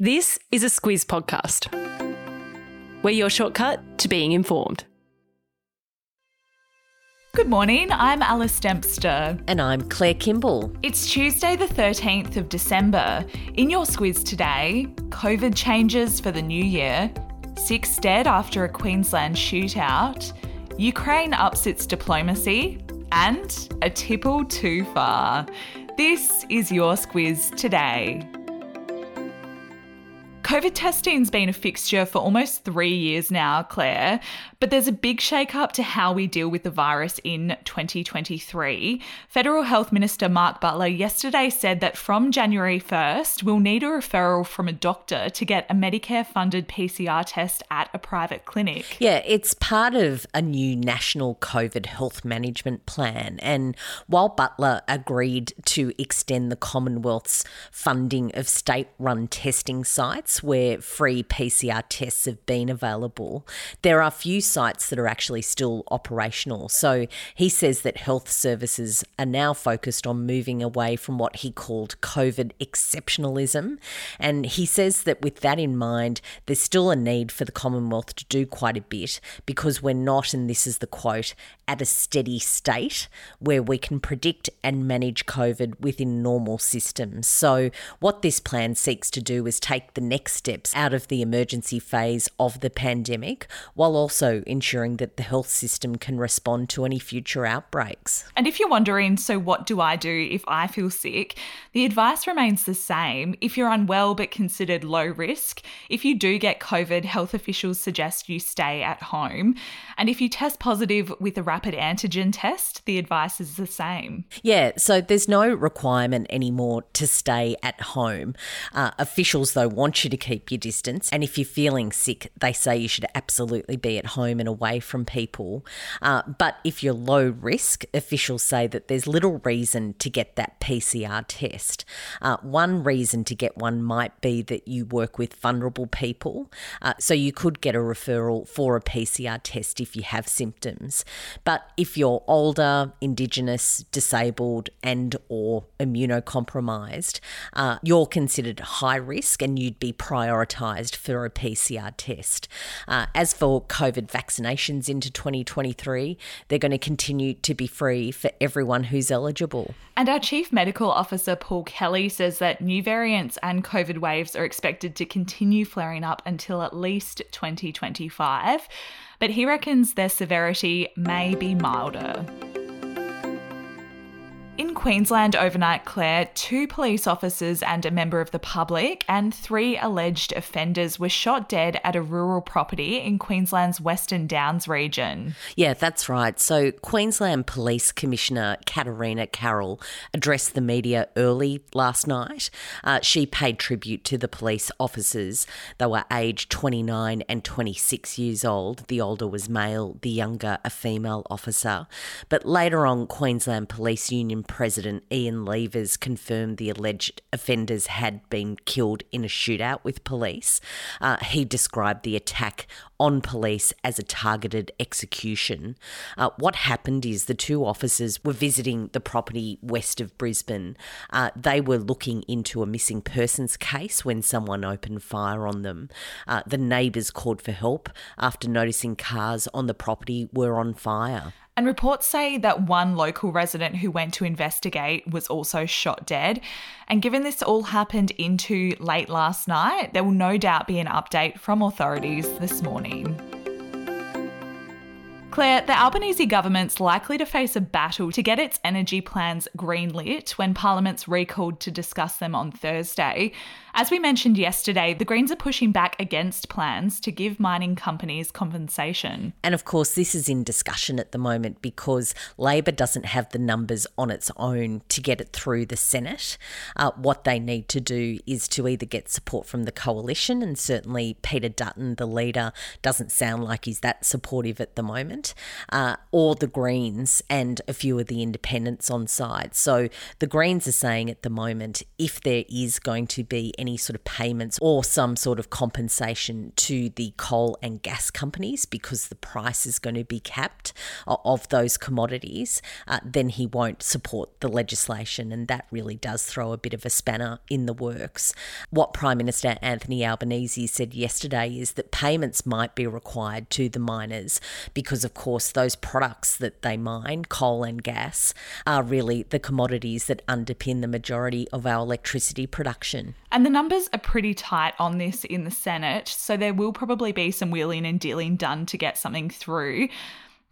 This is a Squiz podcast. We're your shortcut to being informed. Good morning, I'm Alice Dempster. And I'm Claire Kimball. It's Tuesday, the 13th of December. In your squiz today, COVID changes for the new year, six dead after a Queensland shootout, Ukraine ups its diplomacy, and a tipple too far. This is your squiz today. COVID testing's been a fixture for almost three years now, Claire, but there's a big shake-up to how we deal with the virus in 2023. Federal Health Minister Mark Butler yesterday said that from January 1st, we'll need a referral from a doctor to get a Medicare funded PCR test at a private clinic. Yeah, it's part of a new national COVID health management plan. And while Butler agreed to extend the Commonwealth's funding of state run testing sites, where free PCR tests have been available, there are few sites that are actually still operational. So he says that health services are now focused on moving away from what he called COVID exceptionalism. And he says that with that in mind, there's still a need for the Commonwealth to do quite a bit because we're not, and this is the quote, at a steady state where we can predict and manage COVID within normal systems. So, what this plan seeks to do is take the next steps out of the emergency phase of the pandemic while also ensuring that the health system can respond to any future outbreaks. And if you're wondering, so what do I do if I feel sick? The advice remains the same. If you're unwell but considered low risk, if you do get COVID, health officials suggest you stay at home. And if you test positive with a rapid antigen test, the advice is the same. Yeah, so there's no requirement anymore to stay at home. Uh, officials, though, want you to keep your distance. And if you're feeling sick, they say you should absolutely be at home and away from people. Uh, but if you're low risk, officials say that there's little reason to get that PCR test. Uh, one reason to get one might be that you work with vulnerable people. Uh, so you could get a referral for a PCR test if you have symptoms. But if you're older, indigenous, disabled, and or immunocompromised, uh, you're considered high risk and you'd be prioritised for a PCR test. Uh, as for COVID vaccinations into 2023, they're going to continue to be free for everyone who's eligible. And our Chief Medical Officer, Paul Kelly, says that new variants and COVID waves are expected to continue flaring up until at least 2025 but he reckons their severity may be milder. In Queensland overnight, Claire, two police officers and a member of the public and three alleged offenders were shot dead at a rural property in Queensland's Western Downs region. Yeah, that's right. So, Queensland Police Commissioner Katarina Carroll addressed the media early last night. Uh, she paid tribute to the police officers. They were aged 29 and 26 years old. The older was male, the younger a female officer. But later on, Queensland Police Union President Ian Leavers confirmed the alleged offenders had been killed in a shootout with police. Uh, he described the attack on police as a targeted execution. Uh, what happened is the two officers were visiting the property west of Brisbane. Uh, they were looking into a missing persons case when someone opened fire on them. Uh, the neighbours called for help after noticing cars on the property were on fire. And reports say that one local resident who went to investigate was also shot dead. And given this all happened into late last night, there will no doubt be an update from authorities this morning. Claire, the Albanese government's likely to face a battle to get its energy plans greenlit when Parliament's recalled to discuss them on Thursday. As we mentioned yesterday, the Greens are pushing back against plans to give mining companies compensation. And of course, this is in discussion at the moment because Labor doesn't have the numbers on its own to get it through the Senate. Uh, what they need to do is to either get support from the coalition, and certainly Peter Dutton, the leader, doesn't sound like he's that supportive at the moment uh, or the Greens and a few of the independents on side. So the Greens are saying at the moment if there is going to be any sort of payments or some sort of compensation to the coal and gas companies because the price is going to be capped of those commodities, uh, then he won't support the legislation. And that really does throw a bit of a spanner in the works. What Prime Minister Anthony Albanese said yesterday is that payments might be required to the miners because, of course, those products that they mine, coal and gas, are really the commodities that underpin the majority of our electricity production. And the numbers are pretty tight on this in the Senate, so there will probably be some wheeling and dealing done to get something through.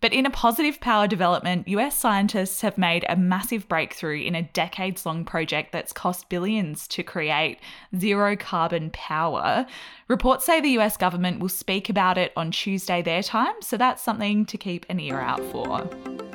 But in a positive power development, US scientists have made a massive breakthrough in a decades long project that's cost billions to create zero carbon power. Reports say the US government will speak about it on Tuesday their time, so that's something to keep an ear out for.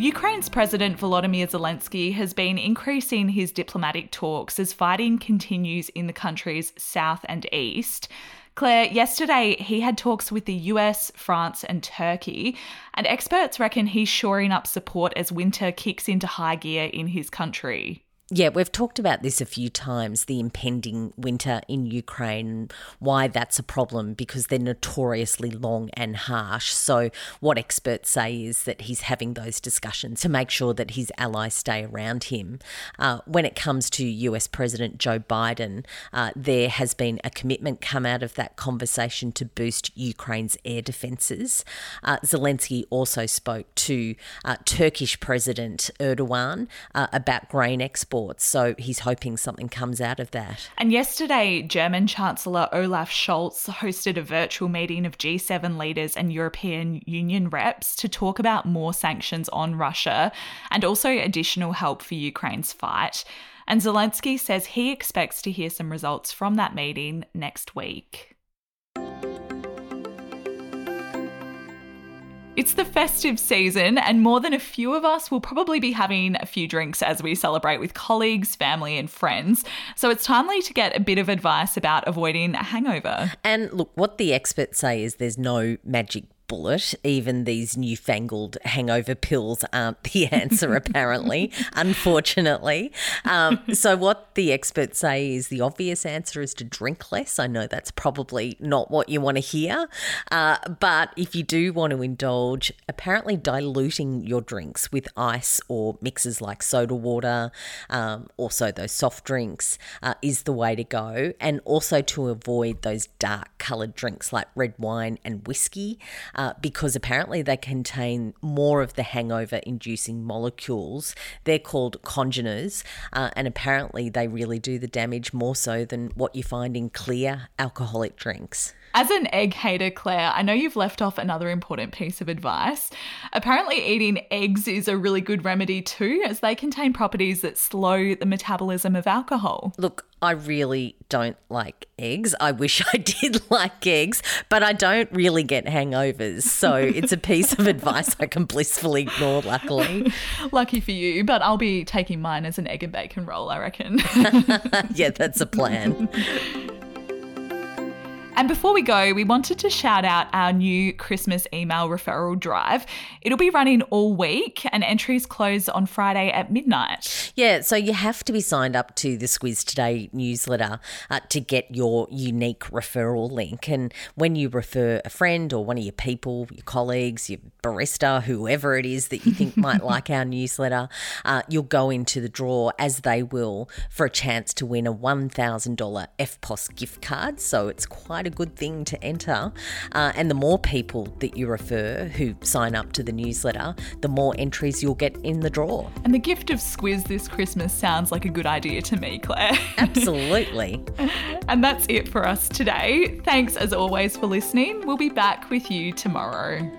Ukraine's President Volodymyr Zelensky has been increasing his diplomatic talks as fighting continues in the country's south and east. Claire, yesterday he had talks with the US, France, and Turkey, and experts reckon he's shoring up support as winter kicks into high gear in his country. Yeah, we've talked about this a few times the impending winter in Ukraine, why that's a problem because they're notoriously long and harsh. So, what experts say is that he's having those discussions to make sure that his allies stay around him. Uh, when it comes to US President Joe Biden, uh, there has been a commitment come out of that conversation to boost Ukraine's air defences. Uh, Zelensky also spoke to uh, Turkish President Erdogan uh, about grain exports So he's hoping something comes out of that. And yesterday, German Chancellor Olaf Scholz hosted a virtual meeting of G7 leaders and European Union reps to talk about more sanctions on Russia and also additional help for Ukraine's fight. And Zelensky says he expects to hear some results from that meeting next week. It's the festive season, and more than a few of us will probably be having a few drinks as we celebrate with colleagues, family, and friends. So it's timely to get a bit of advice about avoiding a hangover. And look, what the experts say is there's no magic bullet. Even these newfangled hangover pills aren't the answer, apparently, unfortunately. Um, so, what the experts say is the obvious answer is to drink less. I know that's probably not what you want to hear. Uh, but if you do want to indulge, apparently diluting your drinks with ice or mixes like soda water, um, also those soft drinks, uh, is the way to go. And also to avoid those dark coloured drinks like red wine and whiskey uh, because apparently they contain more of the hangover inducing molecules. They're called congeners, uh, and apparently they really do the damage more so than what you find in clear alcoholic drinks. As an egg hater, Claire, I know you've left off another important piece of advice. Apparently, eating eggs is a really good remedy too, as they contain properties that slow the metabolism of alcohol. Look, I really don't like eggs. I wish I did like eggs, but I don't really get hangovers. So it's a piece of advice I can blissfully ignore, luckily. Lucky for you, but I'll be taking mine as an egg and bacon roll, I reckon. yeah, that's a plan. And before we go, we wanted to shout out our new Christmas email referral drive. It'll be running all week and entries close on Friday at midnight. Yeah, so you have to be signed up to the Squiz Today newsletter uh, to get your unique referral link. And when you refer a friend or one of your people, your colleagues, your barista, whoever it is that you think might like our newsletter, uh, you'll go into the draw as they will for a chance to win a $1,000 EFTPOS gift card. So it's quite a a good thing to enter. Uh, and the more people that you refer who sign up to the newsletter, the more entries you'll get in the draw. And the gift of Squiz this Christmas sounds like a good idea to me, Claire. Absolutely. and that's it for us today. Thanks as always for listening. We'll be back with you tomorrow.